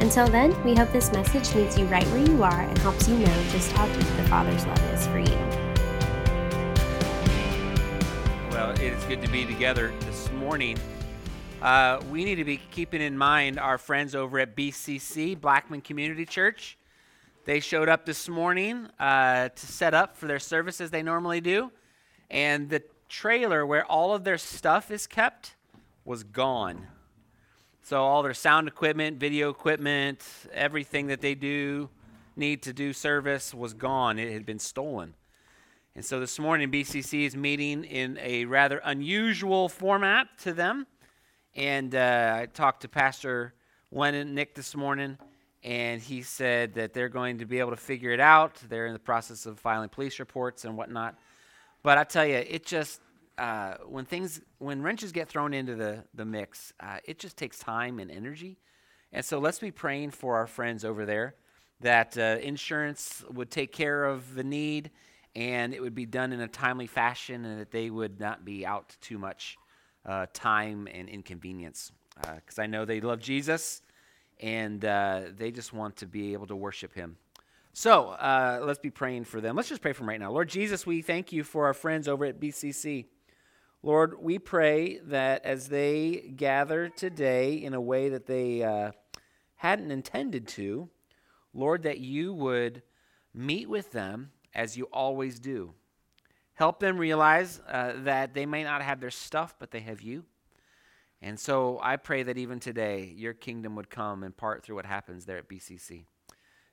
Until then, we hope this message meets you right where you are and helps you know just how deep the Father's love is for you. Well, it is good to be together this morning. Uh, we need to be keeping in mind our friends over at BCC, Blackman Community Church. They showed up this morning uh, to set up for their services they normally do, and the trailer where all of their stuff is kept was gone. So all their sound equipment, video equipment, everything that they do need to do service was gone. It had been stolen. And so this morning, BCC is meeting in a rather unusual format to them. And uh, I talked to Pastor Lennon Nick this morning, and he said that they're going to be able to figure it out. They're in the process of filing police reports and whatnot. But I tell you, it just uh, when things when wrenches get thrown into the the mix, uh, it just takes time and energy. And so let's be praying for our friends over there that uh, insurance would take care of the need and it would be done in a timely fashion and that they would not be out too much uh, time and inconvenience. Because uh, I know they love Jesus and uh, they just want to be able to worship him. So let's be praying for them. Let's just pray for them right now. Lord Jesus, we thank you for our friends over at BCC. Lord, we pray that as they gather today in a way that they uh, hadn't intended to, Lord, that you would meet with them as you always do. Help them realize uh, that they may not have their stuff, but they have you. And so I pray that even today, your kingdom would come and part through what happens there at BCC.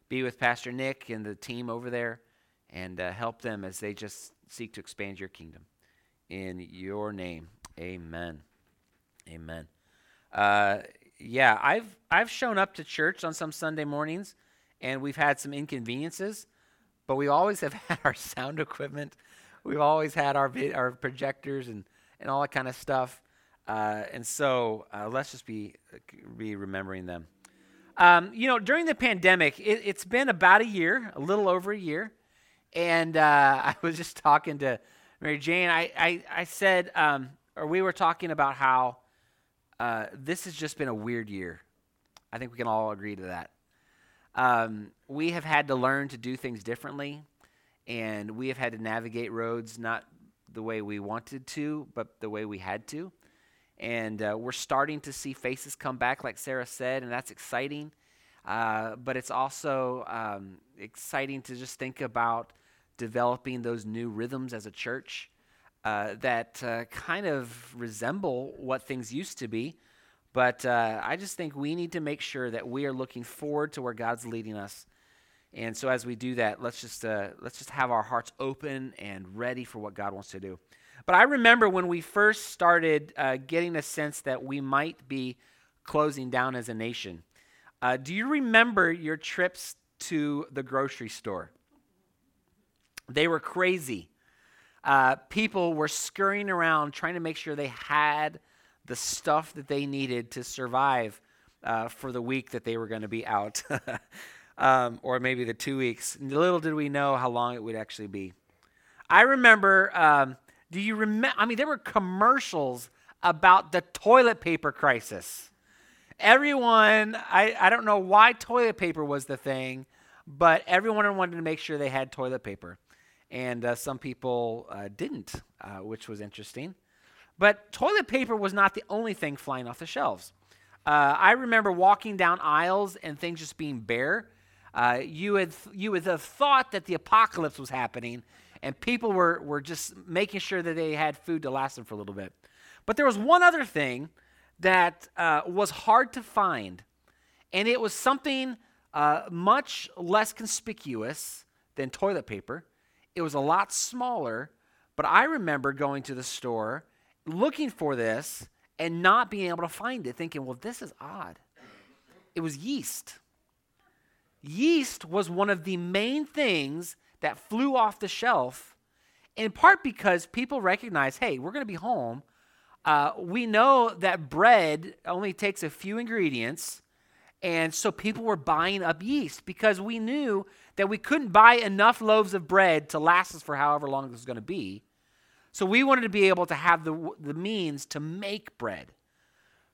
Be with Pastor Nick and the team over there and uh, help them as they just seek to expand your kingdom in your name. Amen. Amen. Uh, yeah, I've I've shown up to church on some Sunday mornings, and we've had some inconveniences, but we always have had our sound equipment. We've always had our our projectors and and all that kind of stuff. Uh, and so uh, let's just be be remembering them. Um, you know, during the pandemic, it, has been about a year, a little over a year, and uh, I was just talking to Mary Jane, I, I, I said, um, or we were talking about how uh, this has just been a weird year. I think we can all agree to that. Um, we have had to learn to do things differently, and we have had to navigate roads not the way we wanted to, but the way we had to. And uh, we're starting to see faces come back, like Sarah said, and that's exciting. Uh, but it's also um, exciting to just think about developing those new rhythms as a church uh, that uh, kind of resemble what things used to be. But uh, I just think we need to make sure that we are looking forward to where God's leading us. And so as we do that, let's just uh, let's just have our hearts open and ready for what God wants to do. But I remember when we first started uh, getting a sense that we might be closing down as a nation. Uh, do you remember your trips to the grocery store? They were crazy. Uh, people were scurrying around trying to make sure they had the stuff that they needed to survive uh, for the week that they were going to be out, um, or maybe the two weeks. Little did we know how long it would actually be. I remember. Um, do you remember? I mean, there were commercials about the toilet paper crisis. Everyone, I, I don't know why toilet paper was the thing, but everyone wanted to make sure they had toilet paper and uh, some people uh, didn't, uh, which was interesting. But toilet paper was not the only thing flying off the shelves. Uh, I remember walking down aisles and things just being bare. Uh, you, had th- you would have thought that the apocalypse was happening, and people were, were just making sure that they had food to last them for a little bit. But there was one other thing that uh, was hard to find, and it was something much less conspicuous than toilet paper it was a lot smaller, but I remember going to the store looking for this and not being able to find it, thinking, well, this is odd. It was yeast. Yeast was one of the main things that flew off the shelf, in part because people recognize hey, we're going to be home. Uh, we know that bread only takes a few ingredients. And so people were buying up yeast because we knew that we couldn't buy enough loaves of bread to last us for however long this was going to be. So we wanted to be able to have the, the means to make bread.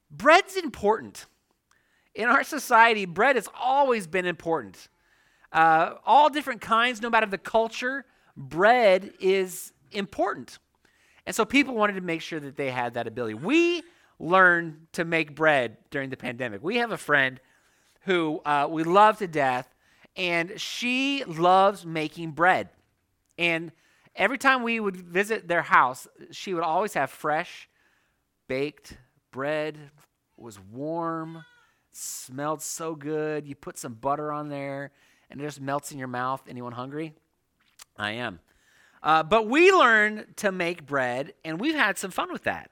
Bread's important. In our society, bread has always been important. Uh, all different kinds, no matter the culture, bread is important. And so people wanted to make sure that they had that ability. We learned to make bread during the pandemic. We have a friend who uh, we love to death, and she loves making bread. And every time we would visit their house, she would always have fresh, baked bread. It was warm, smelled so good. You put some butter on there, and it just melts in your mouth. Anyone hungry? I am. Uh, but we learned to make bread, and we've had some fun with that.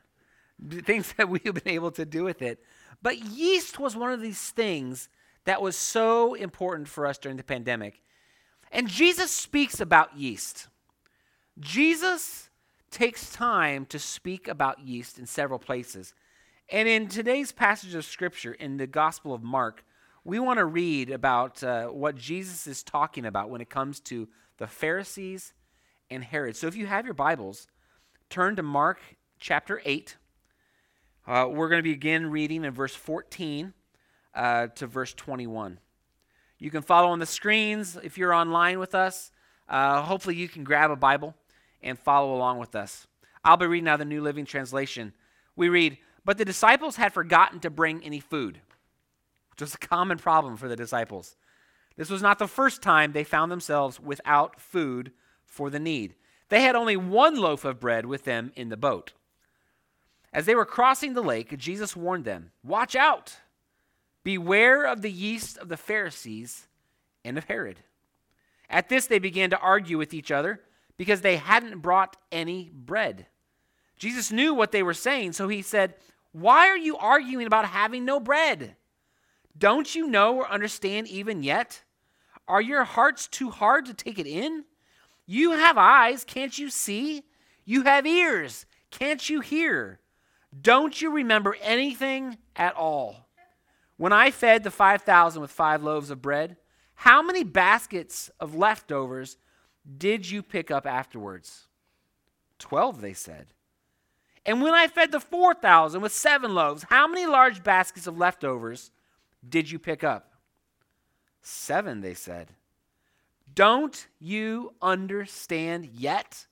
Things that we've been able to do with it. But yeast was one of these things that was so important for us during the pandemic. And Jesus speaks about yeast. Jesus takes time to speak about yeast in several places. And in today's passage of Scripture, in the Gospel of Mark, we want to read about uh, what Jesus is talking about when it comes to the Pharisees and Herod. So if you have your Bibles, turn to Mark chapter 8. Uh, we're going to begin reading in verse 14 uh, to verse 21. You can follow on the screens if you're online with us. Uh, hopefully, you can grab a Bible and follow along with us. I'll be reading out the New Living Translation. We read, But the disciples had forgotten to bring any food, which was a common problem for the disciples. This was not the first time they found themselves without food for the need. They had only one loaf of bread with them in the boat. As they were crossing the lake, Jesus warned them Watch out! Beware of the yeast of the Pharisees and of Herod. At this, they began to argue with each other because they hadn't brought any bread. Jesus knew what they were saying, so he said, Why are you arguing about having no bread? Don't you know or understand even yet? Are your hearts too hard to take it in? You have eyes, can't you see? You have ears, can't you hear? Don't you remember anything at all? When I fed the 5,000 with five loaves of bread, how many baskets of leftovers did you pick up afterwards? Twelve, they said. And when I fed the 4,000 with seven loaves, how many large baskets of leftovers did you pick up? Seven, they said. Don't you understand yet?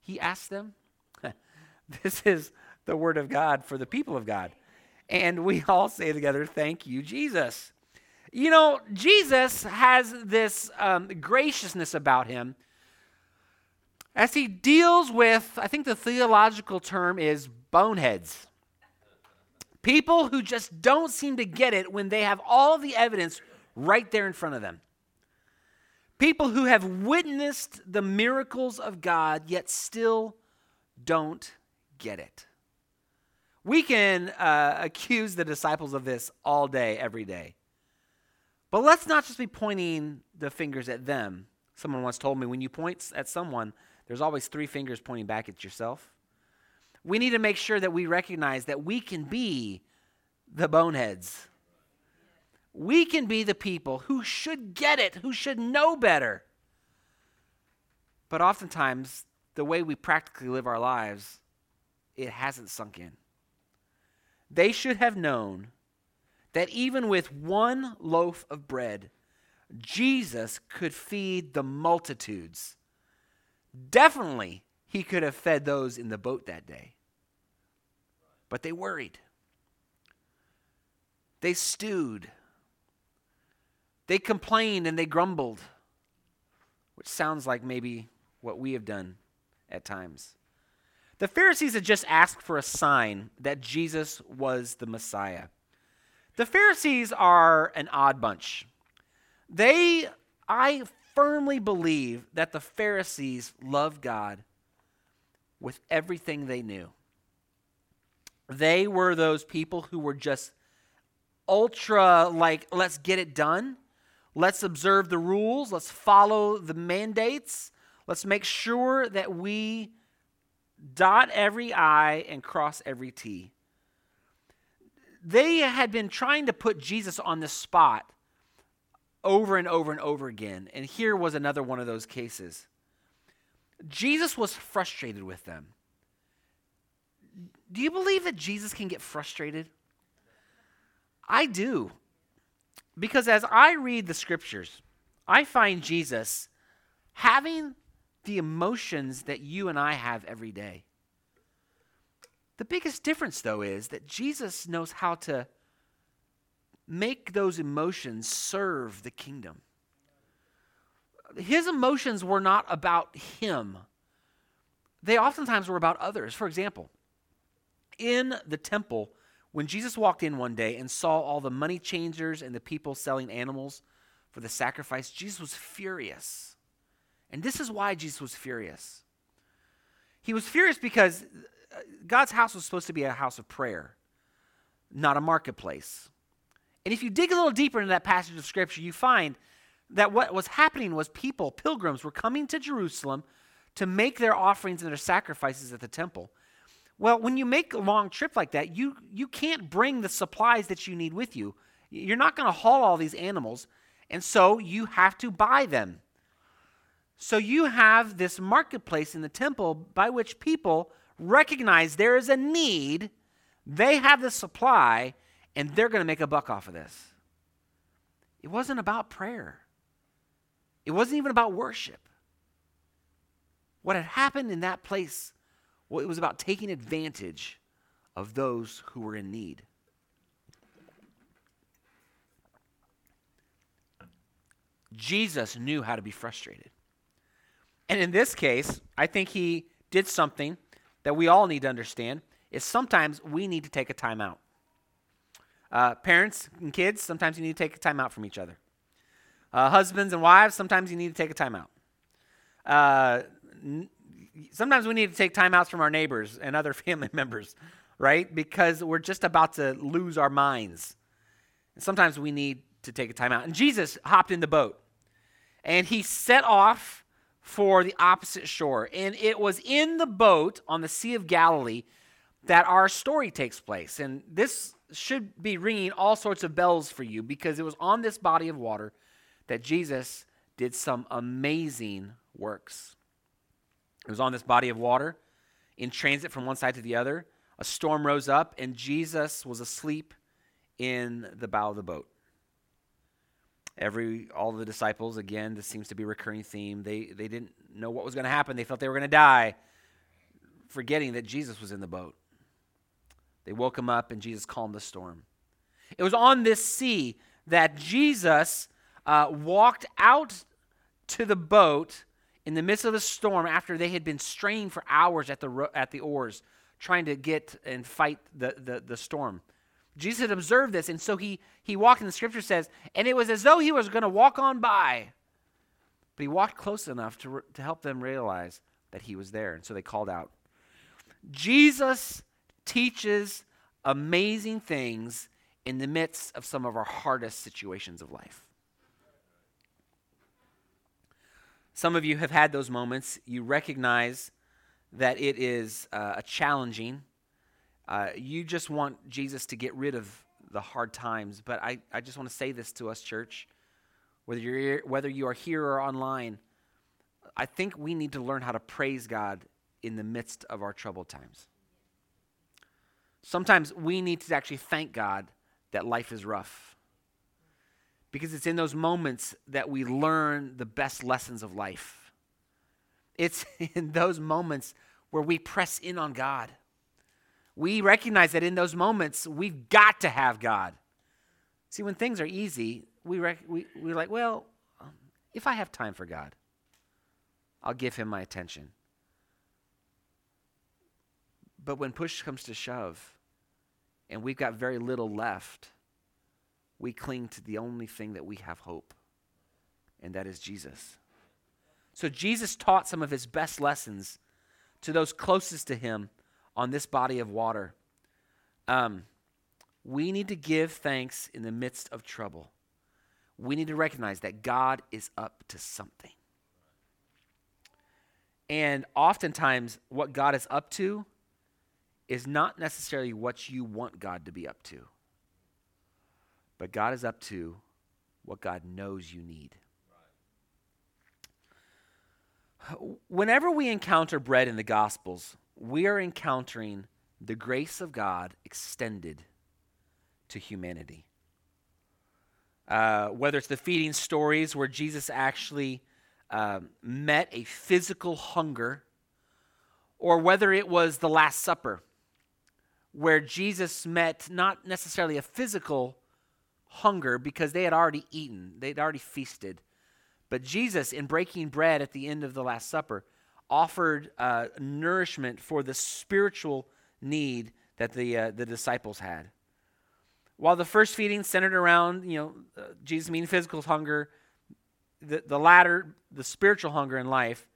He asked them. this is the word of God for the people of God. And we all say together, Thank you, Jesus. You know, Jesus has this um, graciousness about him as he deals with, I think the theological term is boneheads. People who just don't seem to get it when they have all the evidence right there in front of them. People who have witnessed the miracles of God yet still don't get it. We can uh, accuse the disciples of this all day, every day. But let's not just be pointing the fingers at them. Someone once told me when you point at someone, there's always three fingers pointing back at yourself. We need to make sure that we recognize that we can be the boneheads. We can be the people who should get it, who should know better. But oftentimes, the way we practically live our lives, it hasn't sunk in. They should have known that even with one loaf of bread, Jesus could feed the multitudes Definitely, he could have fed those in the boat that day. But they worried. They stewed. They complained and they grumbled, which sounds like maybe what we have done at times. The Pharisees had just asked for a sign that Jesus was the Messiah. The Pharisees are an odd bunch. They, I firmly believe that the Pharisees loved God with everything they knew. They were those people who were just ultra like, let's get it done, Let's observe the rules. Let's follow the mandates. Let's make sure that we dot every I and cross every T. They had been trying to put Jesus on the spot over and over and over again. And here was another one of those cases. Jesus was frustrated with them. Do you believe that Jesus can get frustrated? I do. Because as I read the scriptures, I find Jesus having the emotions that you and I have every day. The biggest difference, though, is that Jesus knows how to make those emotions serve the kingdom. His emotions were not about him, they oftentimes were about others. For example, in the temple, when Jesus walked in one day and saw all the money changers and the people selling animals for the sacrifice, Jesus was furious. And this is why Jesus was furious. He was furious because uh, God's house was supposed to be a house of prayer, not a marketplace. And if you dig a little deeper into that passage of Scripture, you find that what was happening was people, pilgrims, were coming to Jerusalem to make their offerings and their sacrifices at the temple. Well, when you make a long trip like that, you, you can't bring the supplies that you need with you. You're not going to haul all these animals, and so you have to buy them. So you have this marketplace in the temple by which people recognize there is a need, they have the supply, and they're going to make a buck off of this. It wasn't about prayer, it wasn't even about worship. What had happened in that place, well, it was about taking advantage of those who were in need. Jesus knew how to be frustrated. And in this case, I think he did something that we all need to understand is sometimes we need to take a time out. Uh, parents and kids, sometimes you need to take a time out from each other. Uh, husbands and wives, sometimes you need to take a time out. Uh, n- sometimes we need to take time outs from our neighbors and other family members, right? Because we're just about to lose our minds. And sometimes we need to take a time out. And Jesus hopped in the boat and he set off for the opposite shore. And it was in the boat on the Sea of Galilee that our story takes place. And this should be ringing all sorts of bells for you because it was on this body of water that Jesus did some amazing works. It was on this body of water in transit from one side to the other. A storm rose up, and Jesus was asleep in the bow of the boat. Every all the disciples, again, this seems to be a recurring theme. They they didn't know what was going to happen. They felt they were going to die, forgetting that Jesus was in the boat. They woke him up, and Jesus calmed the storm. It was on this sea that Jesus uh, walked out to the boat in the midst of the storm after they had been straining for hours at the, at the oars, trying to get and fight the, the, the storm. Jesus had observed this, and so he, he walked, and the scripture says, and it was as though he was going to walk on by. But he walked close enough to, to help them realize that he was there, and so they called out. Jesus teaches amazing things in the midst of some of our hardest situations of life. Some of you have had those moments. You recognize that it is uh, a challenging. Uh, you just want Jesus to get rid of the hard times. But I, I just want to say this to us, church. Whether, you're, whether you are here or online, I think we need to learn how to praise God in the midst of our troubled times. Sometimes we need to actually thank God that life is rough. Because it's in those moments that we learn the best lessons of life. It's in those moments where we press in on God. We recognize that in those moments, we've got to have God. See, when things are easy, we rec- we, we're like, well, um, if I have time for God, I'll give him my attention. But when push comes to shove and we've got very little left, we cling to the only thing that we have hope, and that is Jesus. So Jesus taught some of his best lessons to those closest to him on this body of water. Um, we need to give thanks in the midst of trouble. we need to recognize that God is up to something. And oftentimes, what God is up to is not necessarily what you want God to be up to, but God is up to what God knows you need. Whenever we encounter bread in the Gospels, we are encountering the grace of God extended to humanity. Uh, whether it's the feeding stories where Jesus actually uh, met a physical hunger, or whether it was the Last Supper, where Jesus met not necessarily a physical hunger because they had already eaten, they'd already feasted. But Jesus, in breaking bread at the end of the Last Supper, offered uh, nourishment for the spiritual need that the, uh, the disciples had. While the first feeding centered around, you know, uh, Jesus meeting physical hunger, the, the latter, the spiritual hunger in life,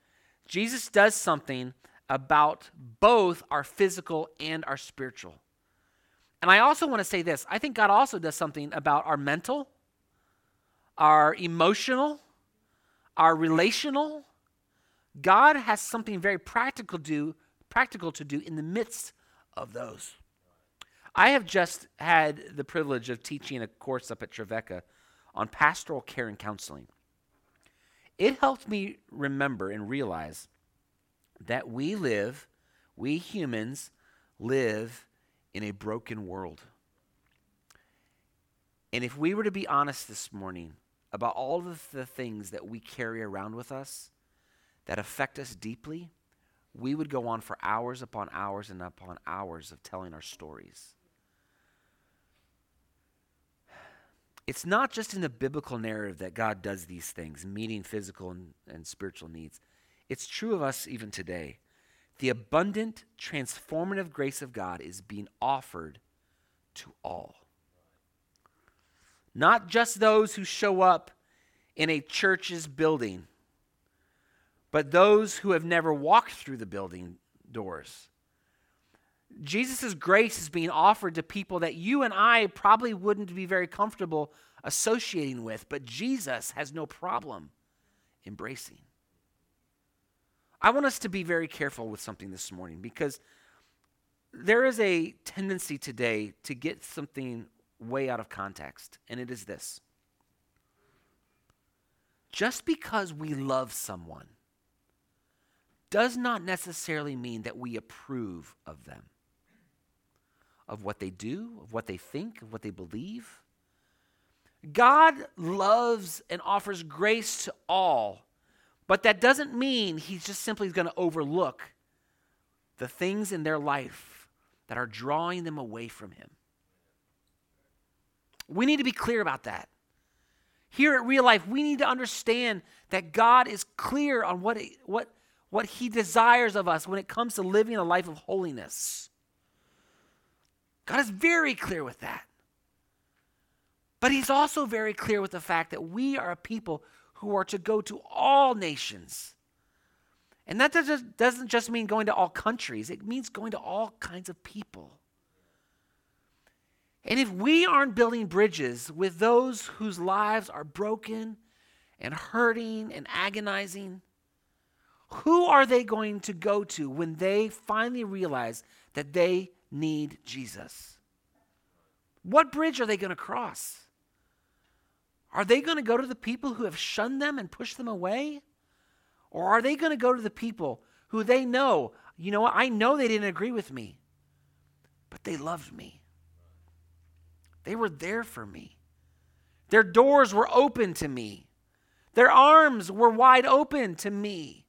Jesus does something about both our physical and our spiritual. And I also want to say this I think God also does something about our mental, our emotional, our relational. God has something very practical do practical to do in the midst of those. I have just had the privilege of teaching a course up at Trevecca on pastoral care and counseling. It helped me remember and realize that we live, we humans live in a broken world. And if we were to be honest this morning about all of the things that we carry around with us that affect us deeply, we would go on for hours upon hours and upon hours of telling our stories. It's not just in the biblical narrative that God does these things, meeting physical and, and spiritual needs. It's true of us even today. The abundant, transformative grace of God is being offered to all. Not just those who show up in a church's building, but those who have never walked through the building doors. Jesus' grace is being offered to people that you and I probably wouldn't be very comfortable associating with, but Jesus has no problem embracing. I want us to be very careful with something this morning because there is a tendency today to get something way out of context, and it is this. Just because we love someone does not necessarily mean that we approve of them, of what they do, of what they think, of what they believe. God loves and offers grace to all but that doesn't mean he's just simply going to overlook the things in their life that are drawing them away from him. We need to be clear about that. Here at Real Life, we need to understand that God is clear on what, what, what he desires of us when it comes to living a life of holiness. God is very clear with that. But he's also very clear with the fact that we are a people who are to go to all nations. And that doesn't just mean going to all countries, it means going to all kinds of people. And if we aren't building bridges with those whose lives are broken and hurting and agonizing, who are they going to go to when they finally realize that they need Jesus? What bridge are they going to cross? Are they going to go to the people who have shunned them and pushed them away? Or are they going to go to the people who they know, you know what, I know they didn't agree with me, but they loved me. They were there for me. Their doors were open to me. Their arms were wide open to me.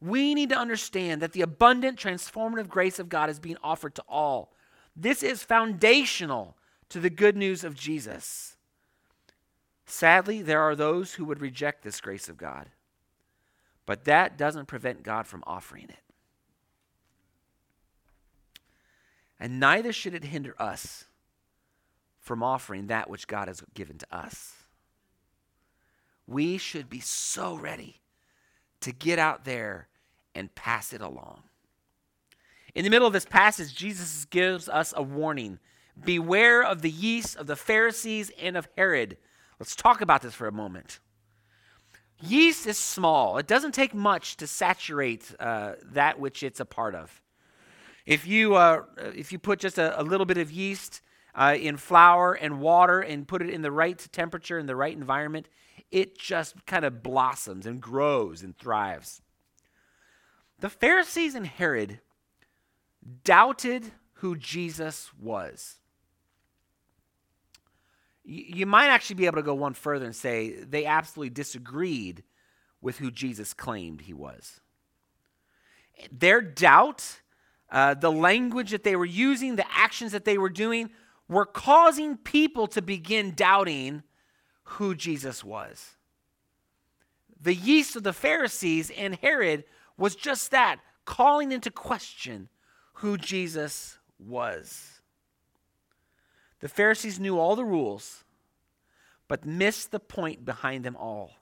We need to understand that the abundant, transformative grace of God is being offered to all. This is foundational to the good news of Jesus. Sadly, there are those who would reject this grace of God, but that doesn't prevent God from offering it. And neither should it hinder us from offering that which God has given to us. We should be so ready to get out there and pass it along. In the middle of this passage, Jesus gives us a warning Beware of the yeast of the Pharisees and of Herod Let's talk about this for a moment. Yeast is small, it doesn't take much to saturate uh, that which it's a part of. If you, uh, if you put just a, a little bit of yeast uh, in flour and water and put it in the right temperature in the right environment, it just kind of blossoms and grows and thrives. The Pharisees and Herod doubted who Jesus was. You might actually be able to go one further and say they absolutely disagreed with who Jesus claimed he was. Their doubt, uh, the language that they were using, the actions that they were doing, were causing people to begin doubting who Jesus was. The yeast of the Pharisees and Herod was just that, calling into question who Jesus was. The Pharisees knew all the rules, but missed the point behind them all.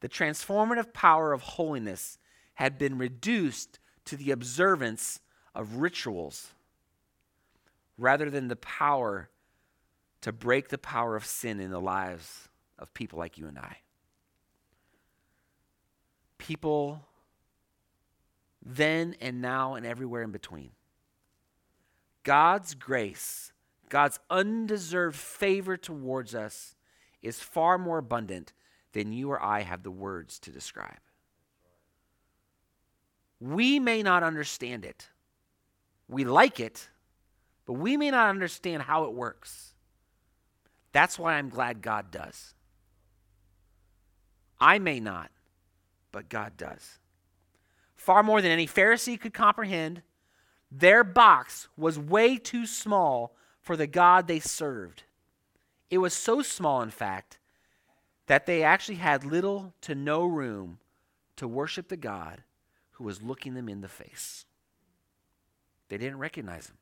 The transformative power of holiness had been reduced to the observance of rituals rather than the power to break the power of sin in the lives of people like you and I. People then and now and everywhere in between. God's grace, God's undeserved favor towards us is far more abundant than you or I have the words to describe. We may not understand it. We like it, but we may not understand how it works. That's why I'm glad God does. I may not, but God does. Far more than any Pharisee could comprehend, their box was way too small for the God they served. It was so small, in fact, that they actually had little to no room to worship the God who was looking them in the face. They didn't recognize him.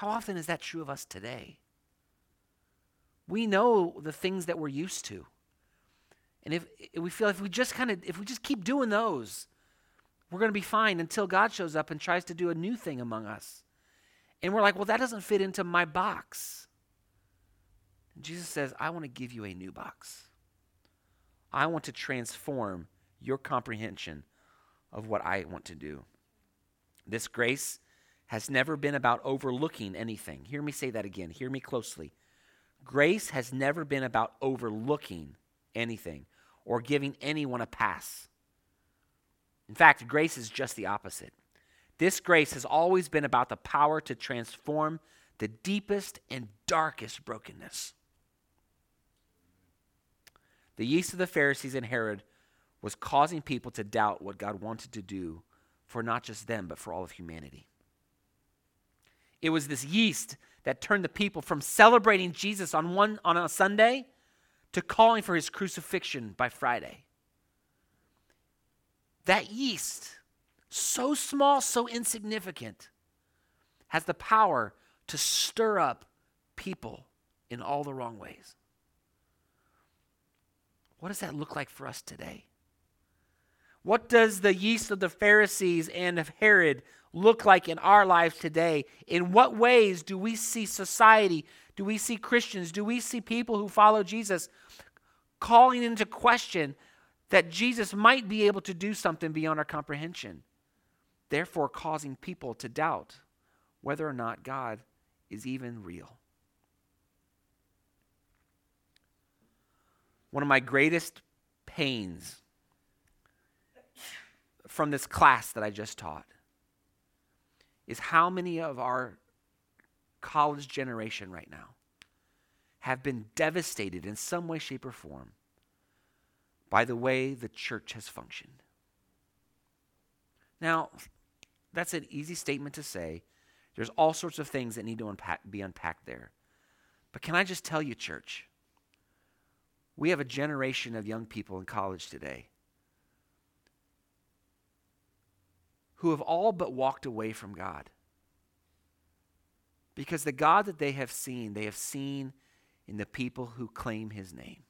How often is that true of us today? We know the things that we're used to. And if, if we feel if we just kind of if we just keep doing those, we're going to be fine until God shows up and tries to do a new thing among us. And we're like, well, that doesn't fit into my box. And Jesus says, I want to give you a new box. I want to transform your comprehension of what I want to do. This grace has never been about overlooking anything. Hear me say that again. Hear me closely. Grace has never been about overlooking anything or giving anyone a pass. In fact, grace is just the opposite. This grace has always been about the power to transform the deepest and darkest brokenness. The yeast of the Pharisees and Herod was causing people to doubt what God wanted to do for not just them, but for all of humanity. It was this yeast that turned the people from celebrating Jesus on, one, on a Sunday to calling for his crucifixion by Friday. That yeast, so small, so insignificant, has the power to stir up people in all the wrong ways. What does that look like for us today? What does the yeast of the Pharisees and of Herod look like in our lives today? In what ways do we see society, do we see Christians, do we see people who follow Jesus calling into question that Jesus might be able to do something beyond our comprehension, therefore causing people to doubt whether or not God is even real. One of my greatest pains from this class that I just taught is how many of our college generation right now have been devastated in some way, shape, or form by the way the church has functioned. Now, that's an easy statement to say. There's all sorts of things that need to unpack, be unpacked there. But can I just tell you, church, we have a generation of young people in college today who have all but walked away from God. Because the God that they have seen, they have seen in the people who claim his name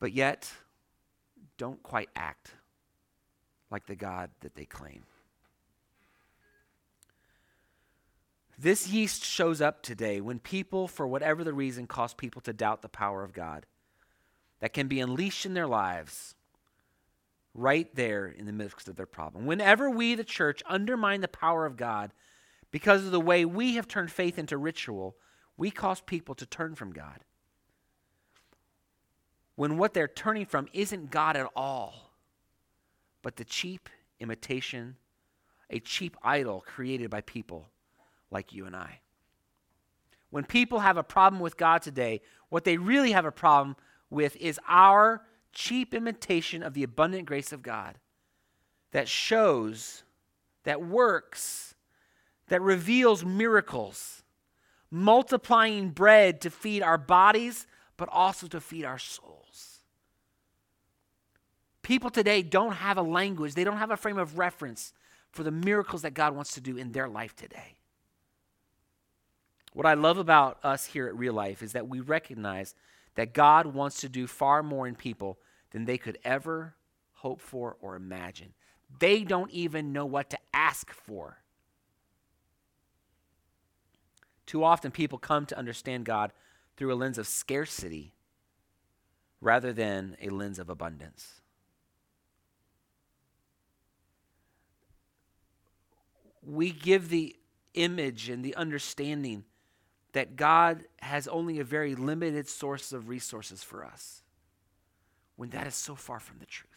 but yet don't quite act like the God that they claim. This yeast shows up today when people, for whatever the reason, cause people to doubt the power of God that can be unleashed in their lives right there in the midst of their problem. Whenever we, the church, undermine the power of God because of the way we have turned faith into ritual, we cause people to turn from God. When what they're turning from isn't God at all, but the cheap imitation, a cheap idol created by people like you and I. When people have a problem with God today, what they really have a problem with is our cheap imitation of the abundant grace of God that shows, that works, that reveals miracles, multiplying bread to feed our bodies, but also to feed our souls. People today don't have a language, they don't have a frame of reference for the miracles that God wants to do in their life today. What I love about us here at Real Life is that we recognize that God wants to do far more in people than they could ever hope for or imagine. They don't even know what to ask for. Too often, people come to understand God through a lens of scarcity rather than a lens of abundance. We give the image and the understanding that God has only a very limited source of resources for us when that is so far from the truth.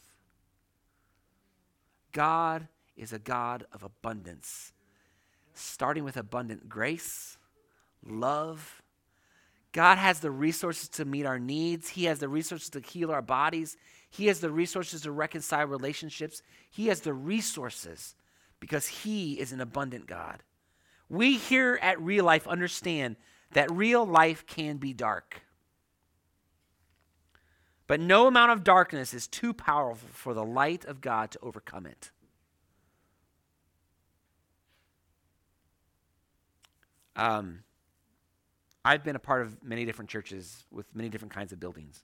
God is a God of abundance, starting with abundant grace, love. God has the resources to meet our needs. He has the resources to heal our bodies. He has the resources to reconcile relationships. He has the resources because He is an abundant God. We here at Real Life understand that real life can be dark. But no amount of darkness is too powerful for the light of God to overcome it. Um, I've been a part of many different churches with many different kinds of buildings.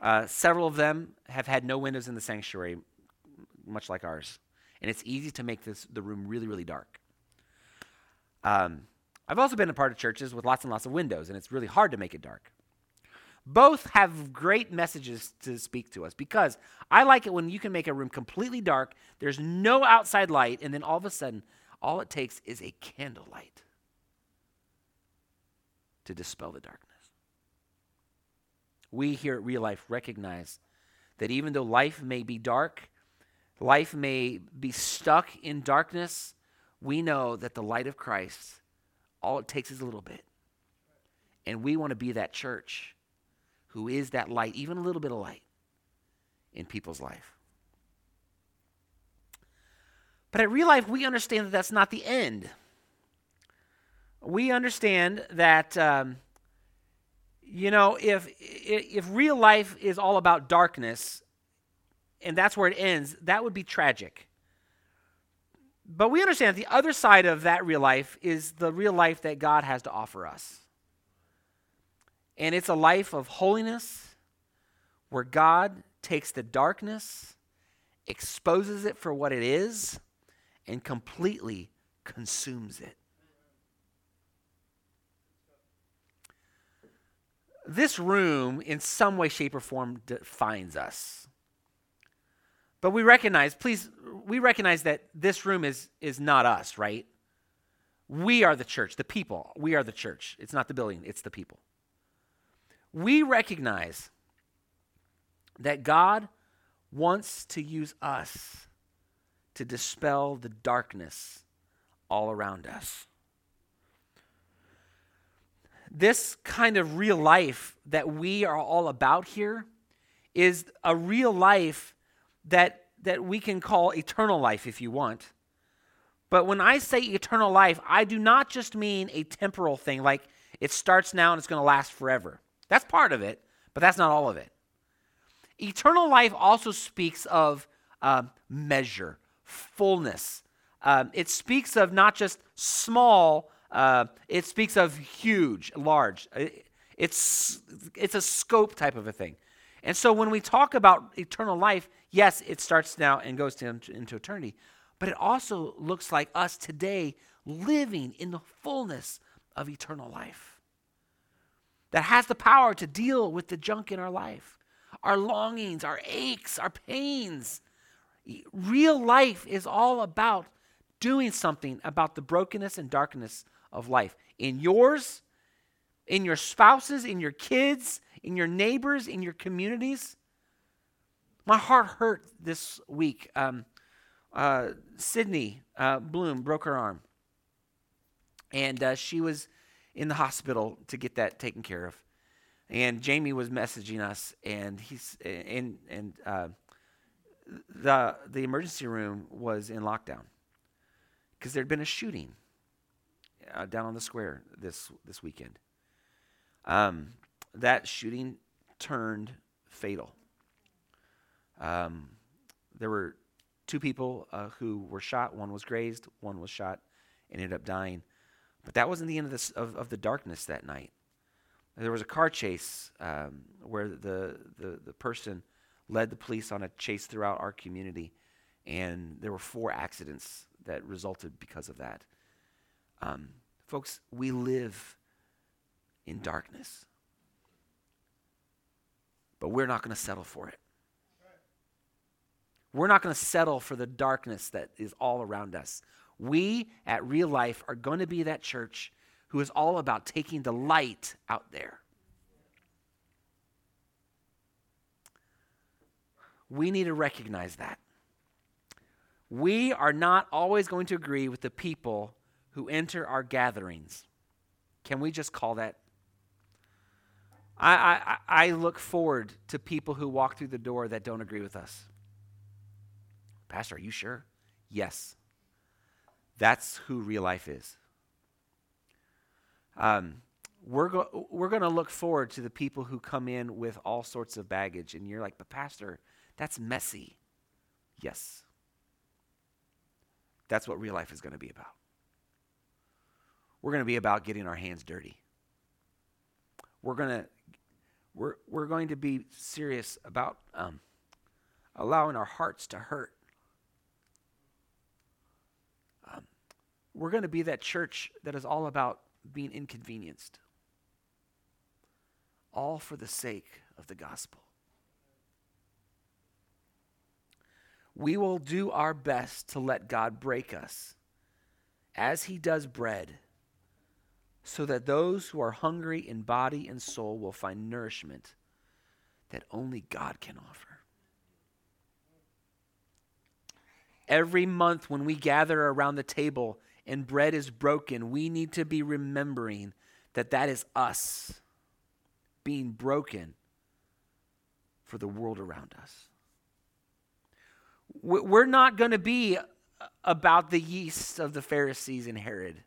Uh, several of them have had no windows in the sanctuary, much like ours. And it's easy to make this, the room really, really dark. Um, I've also been a part of churches with lots and lots of windows, and it's really hard to make it dark. Both have great messages to speak to us because I like it when you can make a room completely dark, there's no outside light, and then all of a sudden, all it takes is a candlelight to dispel the darkness. We here at Real Life recognize that even though life may be dark, life may be stuck in darkness, we know that the light of Christ, all it takes is a little bit. And we want to be that church who is that light, even a little bit of light in people's life. But at real life, we understand that that's not the end. We understand that, um, you know, if, if real life is all about darkness and that's where it ends, that would be tragic. But we understand that the other side of that real life is the real life that God has to offer us. And it's a life of holiness where God takes the darkness, exposes it for what it is, and completely consumes it. This room, in some way, shape, or form, defines us. But we recognize, please, we recognize that this room is, is not us, right? We are the church, the people. We are the church. It's not the building, it's the people. We recognize that God wants to use us to dispel the darkness all around us. This kind of real life that we are all about here is a real life that, that we can call eternal life if you want. But when I say eternal life, I do not just mean a temporal thing, like it starts now and it's going to last forever. That's part of it, but that's not all of it. Eternal life also speaks of uh, measure, fullness. Um, it speaks of not just small, uh, it speaks of huge, large. It's, it's a scope type of a thing. And so when we talk about eternal life, yes, it starts now and goes to, into eternity. But it also looks like us today living in the fullness of eternal life. That has the power to deal with the junk in our life, our longings, our aches, our pains. Real life is all about doing something about the brokenness and darkness of life in yours, in your spouses, in your kids, in your neighbors, in your communities. My heart hurt this week. Um, uh, Sydney uh, Bloom broke her arm, and uh, she was in the hospital to get that taken care of. And Jamie was messaging us, and he's and and uh, the the emergency room was in lockdown because there'd been a shooting uh, down on the square this this weekend. Um, that shooting turned fatal. Um, there were two people uh, who were shot. One was grazed. One was shot and ended up dying. But that wasn't the end of, this, of, of the darkness that night. There was a car chase um, where the, the, the person led the police on a chase throughout our community, and there were four accidents that resulted because of that. Um, folks, we live in darkness, but we're not going to settle for it. We're not going to settle for the darkness that is all around us. We at Real Life are going to be that church who is all about taking the light out there. We need to recognize that. We are not always going to agree with the people who enter our gatherings. Can we just call that? I, I, I look forward to people who walk through the door that don't agree with us. Pastor, are you sure? Yes. That's who real life is. Um, we're, go- we're going to look forward to the people who come in with all sorts of baggage, and you're like, but Pastor, that's messy. Yes. That's what real life is going to be about. We're going to be about getting our hands dirty. We're going to we're, we're going to be serious about um, allowing our hearts to hurt. We're going to be that church that is all about being inconvenienced, all for the sake of the gospel. We will do our best to let God break us as He does bread, so that those who are hungry in body and soul will find nourishment that only God can offer. Every month, when we gather around the table, and bread is broken, we need to be remembering that that is us being broken for the world around us. We're not going to be about the yeast of the Pharisees and Herod.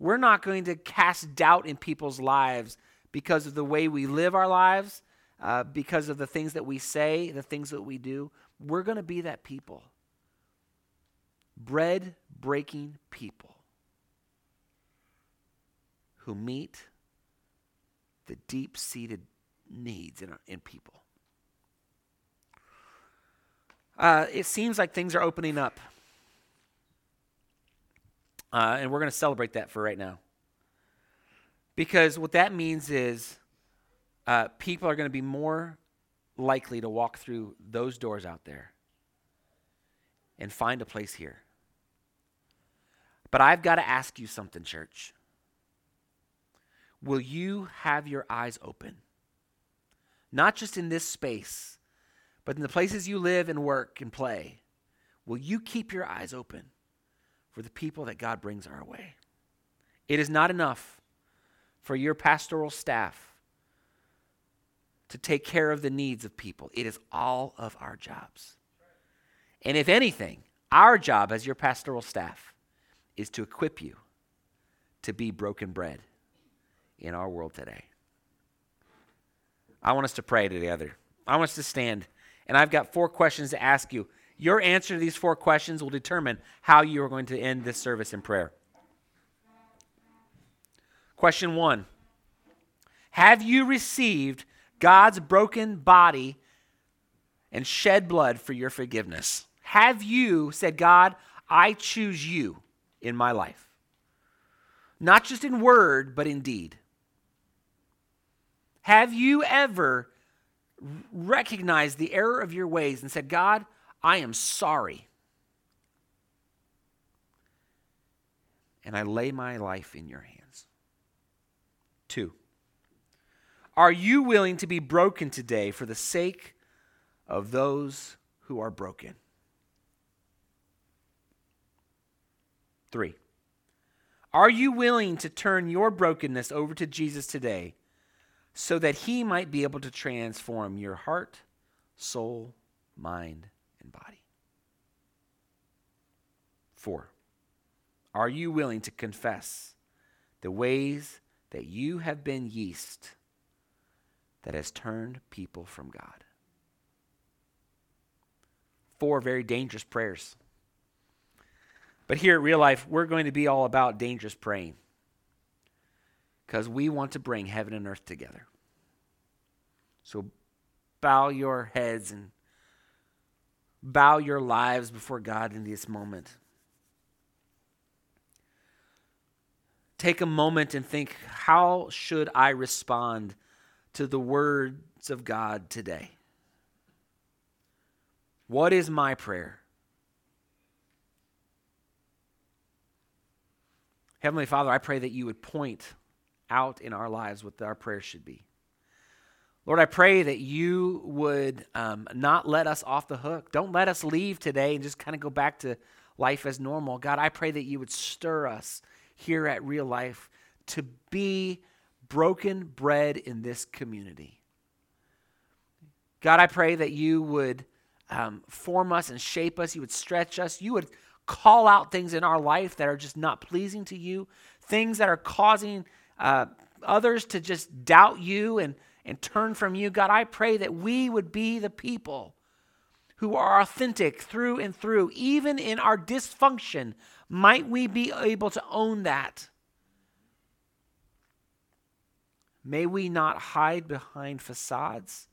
We're not going to cast doubt in people's lives because of the way we live our lives, uh, because of the things that we say, the things that we do. We're going to be that people bread breaking people who meet the deep seated needs in, in people. Uh, it seems like things are opening up. Uh, and we're going to celebrate that for right now. Because what that means is uh, people are going to be more likely to walk through those doors out there and find a place here. But I've got to ask you something, church. Will you have your eyes open? Not just in this space, but in the places you live and work and play. Will you keep your eyes open for the people that God brings our way? It is not enough for your pastoral staff to take care of the needs of people, it is all of our jobs. And if anything, our job as your pastoral staff is to equip you to be broken bread in our world today. I want us to pray together. I want us to stand. And I've got four questions to ask you. Your answer to these four questions will determine how you are going to end this service in prayer. Question one Have you received God's broken body and shed blood for your forgiveness? Have you said, God, I choose you? in my life? not just in word, but in deed? Have you ever recognized the error of your ways and said, God, I am sorry? And I lay my life in your hands. Two, are you willing to be broken today for the sake of those who are broken? Three, are you willing to turn your brokenness over to Jesus today so that he might be able to transform your heart, soul, mind, and body? Four, are you willing to confess the ways that you have been yeast that has turned people from God? Four very dangerous prayers. But here at Real Life, we're going to be all about dangerous praying because we want to bring heaven and earth together. So bow your heads and bow your lives before God in this moment. Take a moment and think how should I respond to the words of God today? What is my prayer? Heavenly Father, I pray that you would point out in our lives what our prayers should be. Lord, I pray that you would um, not let us off the hook. Don't let us leave today and just kind of go back to life as normal. God, I pray that you would stir us here at Real Life to be broken bread in this community. God, I pray that you would um, form us and shape us. You would stretch us. You would call out things in our life that are just not pleasing to you, things that are causing uh, others to just doubt you and, and turn from you. God, I pray that we would be the people who are authentic through and through, even in our dysfunction. Might we be able to own that? May we not hide behind facades.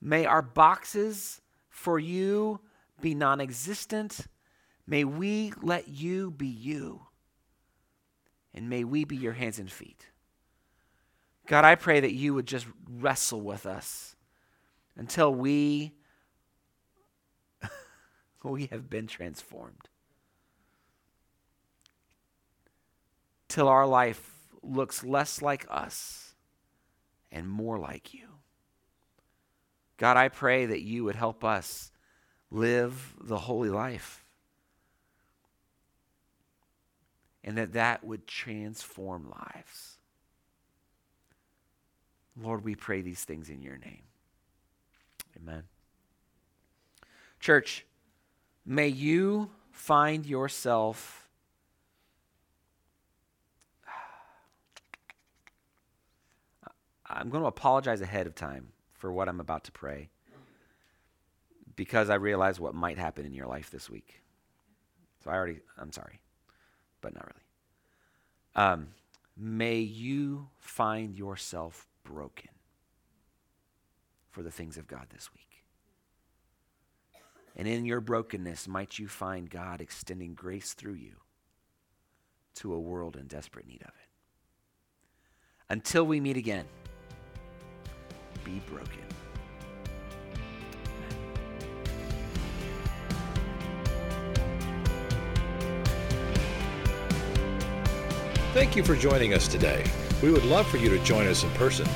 May our boxes for you be non existent. May we let you be you. And may we be your hands and feet. God, I pray that you would just wrestle with us until we we have been transformed. Till our life looks less like us and more like you. God, I pray that you would help us live the holy life. and that that would transform lives. Lord, we pray these things in your name. Amen. Church, may you find yourself I'm going to apologize ahead of time for what I'm about to pray because I realize what might happen in your life this week. So I already, I'm sorry but not really. Um, may you find yourself broken for the things of God this week. And in your brokenness, might you find God extending grace through you to a world in desperate need of it. Until we meet again, be broken. Thank you for joining us today. We would love for you to join us in person.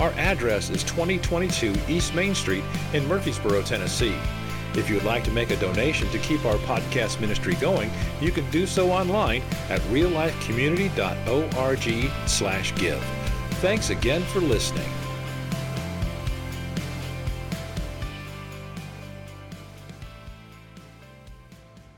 Our address is 2022 East Main Street in Murfreesboro, Tennessee. If you would like to make a donation to keep our podcast ministry going, you can do so online at reallifecommunity.org/give. Thanks again for listening.